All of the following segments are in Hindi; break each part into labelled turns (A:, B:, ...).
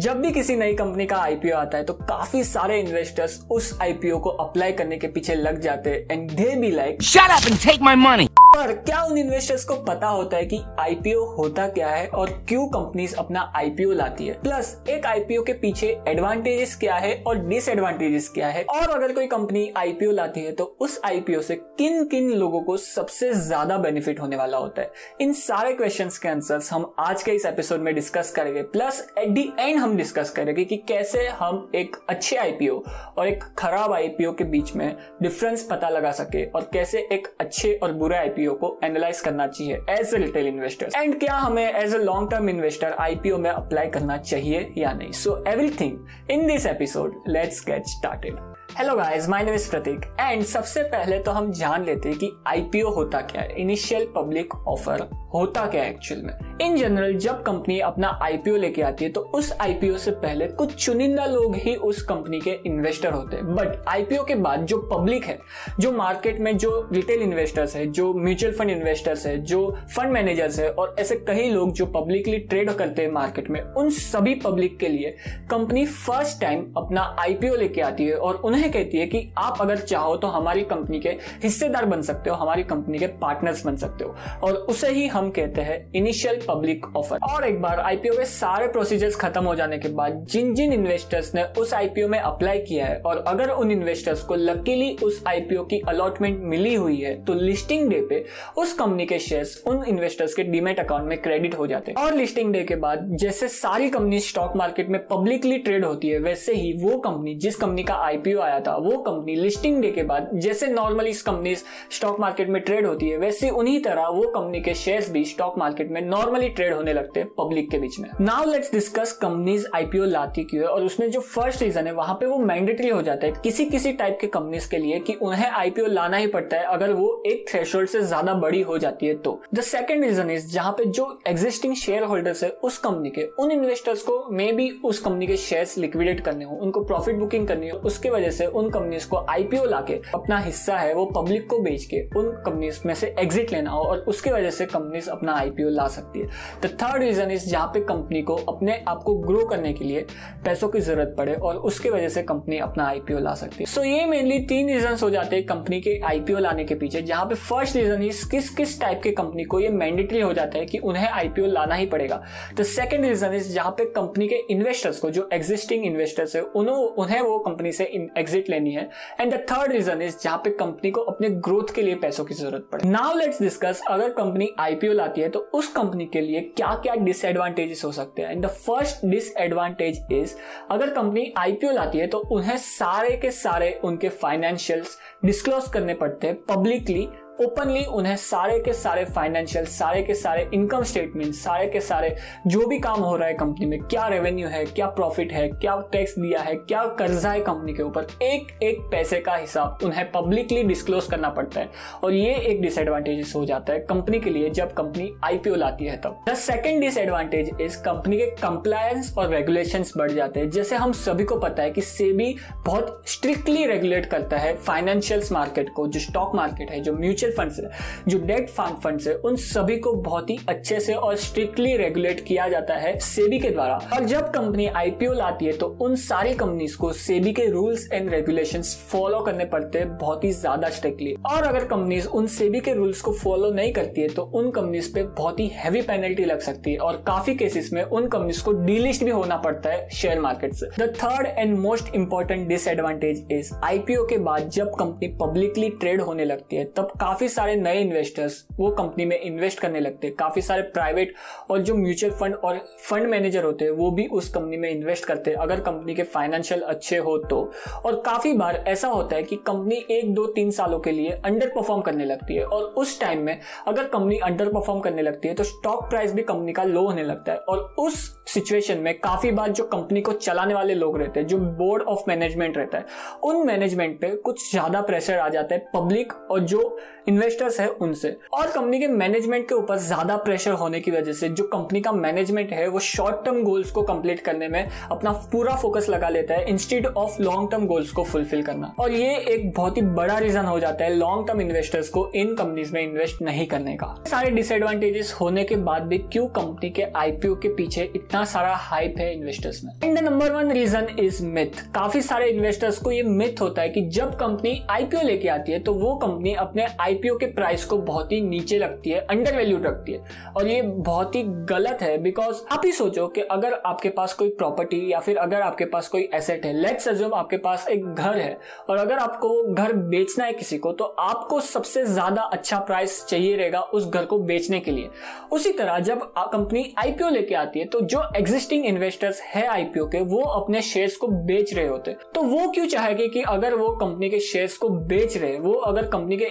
A: जब भी किसी नई कंपनी का आईपीओ आता है तो काफ़ी सारे इन्वेस्टर्स उस आईपीओ को अप्लाई करने के पीछे लग जाते हैं and they be like
B: shut up and take my money.
A: पर क्या उन इन्वेस्टर्स को पता होता है कि आईपीओ होता क्या है और क्यों कंपनीज़ अपना आईपीओ लाती है? प्लस एक आईपीओ के पीछे एडवांटेजेस क्या है और डिसएडवांटेजेस क्या है? और अगर कोई कंपनी आईपीओ लाती है तो उस आईपीओ से किन किन लोगों को सबसे ज़्यादा बेनिफिट होने वाला होता है? इन सारे क्वेश्चन के आंसर हम आज के इस एपिसोड में डिस्कस करेंगे। प्लस एट दी एंड हम डिस्कस करेंगे कि कैसे हम एक अच्छे आईपीओ और एक खराब आईपीओ के बीच में डिफरेंस पता लगा सके और कैसे एक अच्छे और बुरे आईपीओ को एनालाइज करना चाहिए as a retail investor and क्या हमें as a long term investor IPO में अप्लाई करना चाहिए या नहीं? So everything in this episode let's get started hello guys my name is Pratik and सबसे पहले तो हम जान लेते हैं कि आईपीओ होता क्या है? इनिशियल पब्लिक ऑफ़र होता क्या है एक्चुअल में? इन जनरल जब कंपनी अपना आईपीओ लेके आती है तो उस आईपीओ से पहले कुछ चुनिंदा लोग ही उस कंपनी के इन्वेस्टर होते हैं। बट आईपीओ के बाद जो पब्लिक है, जो मार्केट में जो रिटेल इन्वेस्टर्स है, जो म्यूचुअल फंड इन्वेस्टर्स है, जो फंड मैनेजर्स है, और ऐसे कई लोग जो पब्लिकली ट्रेड करते हैं मार्केट में, उन सभी पब्लिक के लिए कंपनी फ़र्स्ट टाइम अपना आईपीओ लेके आती है, और उन्हें कहती है कि आप अगर चाहो तो हमारी कंपनी के हिस्सेदार बन सकते हो, हमारी कंपनी के पार्टनर्स बन सकते हो। और उसे ही हम कहते हैं इनिशियल पब्लिक ऑफ़र और एक बार आईपीओ के सारे प्रोसीजर्स खत्म हो जाने के बाद जिन जिन इन्वेस्टर्स ने उस आईपीओ में अप्लाई किया है और अगर उन इन्वेस्टर्स को लकीली उस आईपीओ की अलॉटमेंट मिली हुई है तो लिस्टिंग डे पे उस कंपनी के शेयर्स उन इन्वेस्टर्स के डीमेट अकाउंट में क्रेडिट हो जाते हैं। और लिस्टिंग डे के बाद जैसे सारी कंपनी स्टॉक मार्केट में पब्लिकली ट्रेड होती है, वैसे ही वो कंपनी जिस कंपनी का आईपीओ आया था, वो कंपनी लिस्टिंग डे के बाद जैसे नॉर्मली कंपनी स्टॉक मार्केट में ट्रेड होती है, वैसे उन्हीं तरह वो कंपनी के शेयर्स भी स्टॉक मार्केट में नॉर्मली ट्रेड होने लगते हैं पब्लिक के बीच में। Now let's discuss companies IPO लाती क्यों है और उसमें जो फ़र्स्ट रीजन है, वहाँ पे वो मैंडेटरी हो जाता है किसी किसी टाइप के कंपनीज़ के लिए कि उन्हें आईपीओ लाना ही पड़ता है, अगर वो एक थ्रेशोल्ड से ज़्यादा बड़ी हो जाती है तो। द सेकेंड रीजन इज़ जहाँ पे जो एग्जिस्टिंग शेयर होल्डर्स है उस कंपनी के, उन इन्वेस्टर्स को मे बी उस कंपनी के शेयर्स लिक्विडेट करने हो, उनको प्रॉफिट बुकिंग करनी हो, उसके वजह से उन कंपनीज़ को आईपीओ लाके अपना हिस्सा है वो पब्लिक को बेच के उन कंपनीज़ में से एग्जिट लेना हो और उसकी वजह से कंपनीज़ अपना आईपीओ ला सकती है। द थर्ड रीजन इज़ जहाँ पे कंपनी को अपने आप को ग्रो करने के लिए पैसों की ज़रूरत पड़े और उसकी वजह से कंपनी अपना आईपीओ ला सकती है। सो so, ये मेनली तीन रीजन हो जाते हैं कंपनी के आईपीओ लाने के पीछे। जहाँ पे फ़र्स्ट रीजन इज़ किस किस टाइप के कंपनी को ये मैंडेटरी हो जाता है कि उन्हें आईपीओ लाना ही पड़ेगा। द सेकेंड रीजन इज़ जहाँ पे कंपनी के इन्वेस्टर्स को जो एग्जिस्टिंग इन्वेस्टर्स है उन्हें वो कंपनी से एग्जिट लेनी है। And the third reason is जहाँ पे कंपनी को अपने ग्रोथ के लिए पैसों की ज़रूरत पड़े। नाउ लेट्स डिस्कस अगर कंपनी आईपीओ लाती है तो उस कंपनी के लिए क्या क्या डिसएडवांटेजेस हो सकते हैं? And the first disadvantage is अगर कंपनी आईपीओ लाती है तो उन्हें सारे के सारे उनके फाइनेंशियल्स डिस्क्लोज करने पड़ते हैं पब्लिकली ओपनली उन्हें सारे के सारे फाइनेंशियल सारे के सारे इनकम स्टेटमेंट सारे के सारे जो भी काम हो रहा है कंपनी में, क्या रेवेन्यू है, क्या प्रॉफिट है, क्या टैक्स दिया है, क्या कर्जा है कंपनी के ऊपर एक एक पैसे का हिसाब उन्हें पब्लिकली डिस्क्लोज करना पड़ता है। और ये एक डिसएडवांटेजेस हो जाता है कंपनी के लिए जब कंपनी आईपीओ लाती है तब। The second disadvantage is company के कंप्लायंस और रेगुलेशन बढ़ जाते हैं। जैसे हम सभी को पता है कि सेबी बहुत स्ट्रिक्टली रेगुलेट करता है फाइनेंशियल मार्केट को, जो स्टॉक मार्केट है, जो म्यूचुअल म्यूचुअल फंड्स है जो डेट फंड फंड्स है उन सभी को बहुत ही अच्छे से और स्ट्रिक्टली रेगुलेट किया जाता है सेबी के द्वारा। और जब कंपनी आईपीओ लाती है तो उन सारी कंपनीज़ को सेबी के रूल्स एंड रेगुलेशन फॉलो करने पड़ते हैं बहुत ही ज़्यादा स्ट्रिक्टली और अगर कंपनीज़ उन सेबी के रूल्स को फॉलो नहीं करती है तो उन कंपनीज़ पे बहुत ही हैवी पेनल्टी लग सकती है। और काफ़ी केसेस में उन कंपनीज़ को डीलिस्ट भी होना पड़ता है शेयर मार्केट से। The third and most important disadvantage is IPO के बाद जब कंपनी पब्लिकली ट्रेड होने लगती है, तब काफ़ी सारे नए इन्वेस्टर्स वो कंपनी में इन्वेस्ट करने लगते हैं। काफ़ी सारे प्राइवेट और जो म्यूचुअल फंड और फंड मैनेजर होते हैं, वो भी उस कंपनी में इन्वेस्ट करते हैं। अगर कंपनी के फाइनेंशियल अच्छे हो तो। और काफ़ी बार ऐसा होता है कि कंपनी एक, दो, तीन सालों के लिए अंडर परफॉर्म करने लगती है। और उस टाइम में अगर कंपनी अंडर परफॉर्म करने लगती है तो स्टॉक प्राइस भी कंपनी का लो होने लगता है। और उस सिचुएशन में काफ़ी बार जो कंपनी को चलाने वाले लोग रहते हैं, जो बोर्ड ऑफ़ मैनेजमेंट रहता है, उन मैनेजमेंट पे कुछ ज़्यादा प्रेशर आ जाता है। पब्लिक और जो इन्वेस्टर्स है उनसे। और कंपनी के मैनेजमेंट के ऊपर ज़्यादा प्रेशर होने की वजह से जो कंपनी का मैनेजमेंट है, वो शॉर्ट टर्म गोल्स को कंप्लीट करने में अपना पूरा फोकस लगा लेता है instead of long term goals को फुलफिल करना। और ये एक बहुत ही बड़ा रीजन हो जाता है लॉन्ग टर्म इन्वेस्टर्स को इन कंपनीज़ में इन्वेस्ट नहीं करने का। सारे डिसएडवांटेजेस होने के बाद भी क्यों कंपनी के आईपीओ के पीछे इतना सारा हाइप है इन्वेस्टर्स में? And the number one reason is myth काफ़ी सारे इन्वेस्टर्स को ये मिथ होता है कि जब कंपनी आईपीओ लेके आती है तो वो कंपनी अपने आईपीओ के प्राइस को बहुत ही नीचे रखती है अंडर वैल्यूड रखती है। और ये बहुत ही गलत है बिकॉज़ आप ही सोचो कि अगर आपके पास कोई प्रॉपर्टी या फिर अगर आपके पास कोई एसेट है लेट्स अज्यूम आपके पास एक घर है, और अगर आपको घर बेचना है किसी को तो आपको सबसे ज़्यादा अच्छा प्राइस चाहिए रहेगा उस घर को बेचने के लिए। उसी तरह जब कंपनी आईपीओ लेके आती है तो जो एग्जिस्टिंग इन्वेस्टर्स है आईपीओ के, वो अपने शेयर्स को बेच रहे होते तो वो क्यों चाहेगी कि अगर वो कंपनी के शेयर्स को बेच रहे वो अगर कंपनी के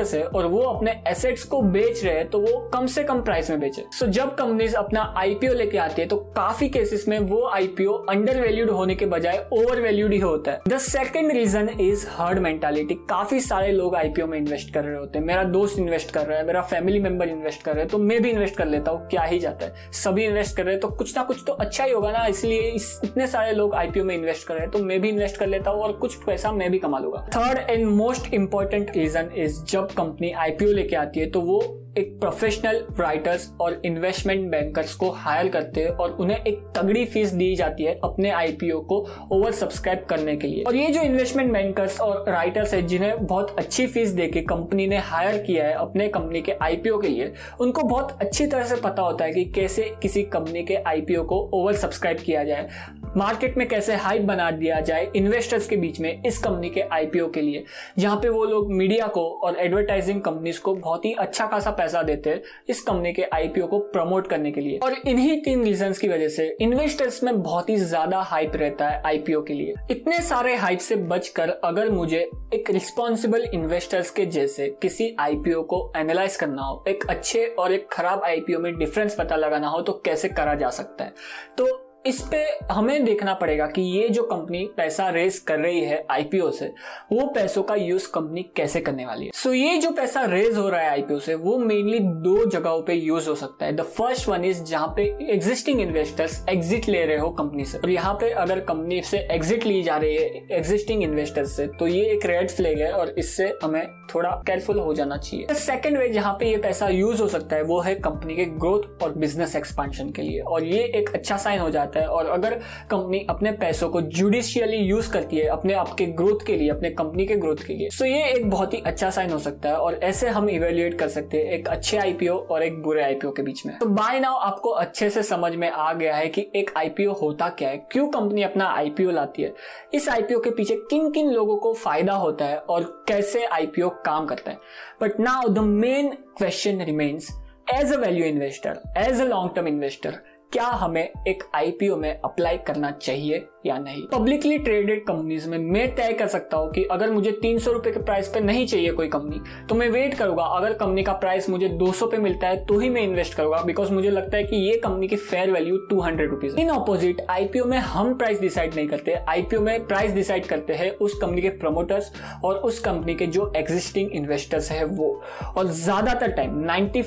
A: इन्वेस्टर्स है और वो अपने एसेट्स को बेच रहे हैं तो वो कम से कम प्राइस में बेचे। सो so, जब कंपनीज़ अपना आईपीओ लेके आती है तो काफ़ी केसेस में वो आईपीओ अंडर वैल्यूड होने के बजाय ओवर वैल्यूड ही होता है। The second reason is herd mentality काफ़ी सारे लोग आईपीओ में इन्वेस्ट कर रहे होते हैं। मेरा दोस्त इन्वेस्ट कर रहा है मेरा फैमिली मेंबर इन्वेस्ट कर रहे हैं तो मैं भी इन्वेस्ट कर लेता हूँ क्या ही जाता है। सभी इन्वेस्ट कर रहे हैं तो कुछ ना कुछ तो अच्छा ही होगा ना इसलिए इस इतने सारे लोग आईपीओ में इन्वेस्ट कर रहे हैं तो मैं भी इन्वेस्ट कर लेता हूँ और कुछ पैसा मैं भी कमा लूँगा। Third and most important reason is जब कंपनी आईपीओ लेके आती है तो वो एक प्रोफेशनल राइटर्स और इन्वेस्टमेंट बैंकर्स को हायर करते हैं और उन्हें एक तगड़ी फ़ीस दी जाती है अपने आईपीओ को ओवर सब्सक्राइब करने के लिए। और ये जो इन्वेस्टमेंट बैंकर्स और राइटर्स है, जिन्हें बहुत अच्छी फ़ीस देके कंपनी ने हायर किया है अपने कंपनी के आईपीओ के लिए, उनको बहुत अच्छी तरह से पता होता है कि कैसे किसी कंपनी के आईपीओ को ओवर सब्सक्राइब किया जाए। मार्केट में कैसे हाइप बना दिया जाए इन्वेस्टर्स के बीच में इस कंपनी के आईपीओ के लिए, जहाँ पे वो लोग मीडिया को और एडवर्टाइजिंग कंपनीज़ को बहुत ही अच्छा खासा पैसा देते हैं इस कंपनी के आईपीओ को प्रमोट करने के लिए। और इन्हीं तीन रीजन की वजह से इन्वेस्टर्स में बहुत ही ज़्यादा हाइप रहता है आईपीओ के लिए। इतने सारे हाइप से बचकर अगर मुझे एक रिस्पॉन्सिबल इन्वेस्टर्स के जैसे किसी आईपीओ को एनालाइज करना हो, एक अच्छे और एक खराब आईपीओ में डिफरेंस पता लगाना हो तो कैसे करा जा सकता है? तो इस पे हमें देखना पड़ेगा कि ये जो कंपनी पैसा रेस कर रही है आईपीओ से वो पैसों का यूज़ कंपनी कैसे करने वाली है? सो so, ये जो पैसा रेज हो रहा है आईपीओ से वो मेनली दो जगहों पे यूज़ हो सकता है। द फ़र्स्ट वन इज़ जहाँ पे एग्जिस्टिंग इन्वेस्टर्स एग्जिट ले रहे हो कंपनी से। और यहाँ पे अगर कंपनी से एग्जिट ली जा रही है एग्जिस्टिंग इन्वेस्टर्स से तो ये एक रेड फ्लैग है और इससे हमें थोड़ा केयरफुल हो जाना चाहिए। सेकेंड वे जहाँ पे ये पैसा यूज़ हो सकता है वो है कंपनी के ग्रोथ और बिज़नेस एक्सपांशन के लिए। और ये एक अच्छा साइन हो जाता जाता है और अगर कंपनी अपने पैसों को जुडिशियली यूज़ करती है, अपने आपके ग्रोथ के लिए, अपने कंपनी के ग्रोथ के लिए सो ये एक बहुत ही अच्छा साइन हो सकता है और ऐसे हम इवेल्युएट कर सकते हैं एक अच्छे आईपीओ और एक बुरे आईपीओ के बीच में। तो बाय नाउ आपको अच्छे से समझ में आ गया है कि एक आईपीओ होता क्या है, क्यों कंपनी अपना आईपीओ लाती है। इस आईपीओ के पीछे किन किन लोगों को फ़ायदा होता है और कैसे आईपीओ काम करता है। But now the main question remains as a value investor as a long term investor क्या हमें एक आईपीओ में अप्लाई करना चाहिए? या नहीं। पब्लिकली ट्रेडेड कंपनीज़ में मैं तय कर सकता हूँ कि अगर मुझे तीन सौ रुपए के प्राइस पे नहीं चाहिए कोई कंपनी तो मैं वेट करूँगा। अगर कंपनी का प्राइस मुझे दो सौ पे मिलता है तो ही मैं इन्वेस्ट करूँगा। बिकॉज़ मुझे लगता है कि ये कंपनी की fair value two hundred rupees in opposite IPO में हम प्राइस डिसाइड नहीं करते। आईपीओ में प्राइस डिसाइड करते हैं उस कंपनी के प्रमोटर्स और उस कंपनी के जो एग्जिस्टिंग इन्वेस्टर्स है वो। और ज़्यादातर टाइम नाइन्टी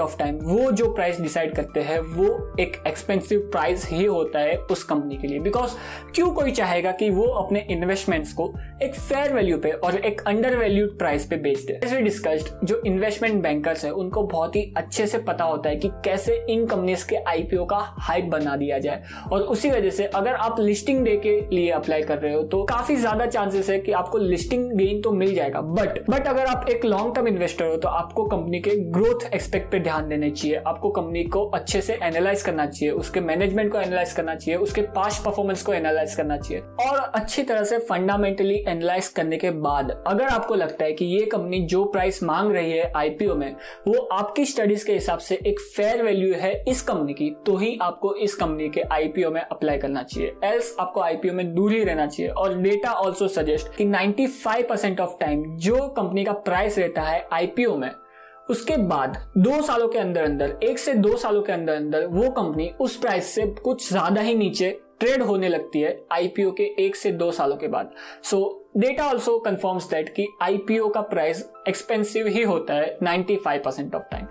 A: ऑफ़ टाइम वो जो प्राइस डिसाइड करते हैं, वो एक एक्सपेंसिव प्राइस ही होता है उस कंपनी के लिए। बिकॉज़ क्यों कोई चाहेगा कि वो अपने इन्वेस्टमेंट्स को एक फेयर वैल्यू पे और एक अंडर वैल्यूड प्राइस पे बेच दे? डिस्कस्ड जो इन्वेस्टमेंट बैंकर्स है, उनको बहुत ही अच्छे से पता होता है कि कैसे इन कंपनीज़ के आईपीओ का हाइप बना दिया जाए। और उसी वजह से अगर आप लिस्टिंग डे के लिए अप्लाई कर रहे हो तो काफ़ी ज़्यादा चांसेस है कि आपको लिस्टिंग गेन तो मिल जाएगा। बट बट अगर आप एक लॉन्ग टर्म इन्वेस्टर हो तो आपको कंपनी के ग्रोथ एक्सपेक्ट पे ध्यान देने चाहिए। आपको कंपनी को अच्छे से एनालाइज करना चाहिए, उसके मैनेजमेंट को एनालाइज करना चाहिए, उसके पास्ट परफॉर्मेंस को एनालाइज करना चाहिए। और अच्छी तरह से फंडामेंटली एनालाइज करने के बाद, अगर आपको लगता है कि ये कंपनी जो प्राइस मांग रही है आईपीओ में, वो आपकी स्टडीज़ के हिसाब से एक फेयर वैल्यू है इस कंपनी की तो ही आपको इस कंपनी के आईपीओ में अप्लाई करना चाहिए। एल्स आपको आईपीओ में दूर ही रहना चाहिए। और डेटा ऑल्सो सजेस्ट कि 95% ऑफ़ टाइम जो कंपनी का प्राइस रहता है आईपीओ में, उसके बाद दो सालों के अंदर अंदर एक से दो सालों के अंदर अंदर वो कंपनी उस प्राइस से कुछ ज़्यादा ही नीचे ट्रेड होने लगती है आईपीओ के एक से दो सालों के बाद। So data also confirms that कि आईपीओ का प्राइस एक्सपेंसिव ही होता है 95 परसेंट ऑफ़ टाइम